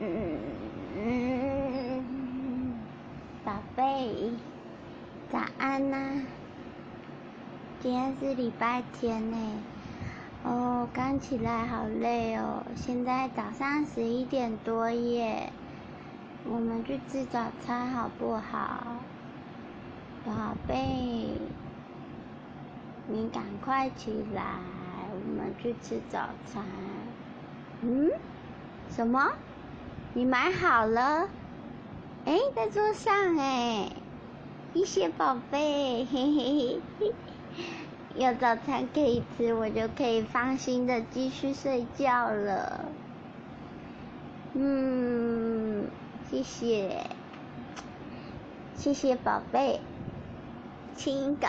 嗯嗯，宝贝，早安呐！今天是礼拜天呢，哦，刚起来好累哦，现在早上十一点多耶，我们去吃早餐好不好？宝贝，你赶快起来，我们去吃早餐。嗯？什么？你买好了？哎，在桌上哎，谢谢宝贝，嘿嘿嘿，有早餐可以吃，我就可以放心的继续睡觉了。嗯，谢谢，谢谢宝贝，亲一个。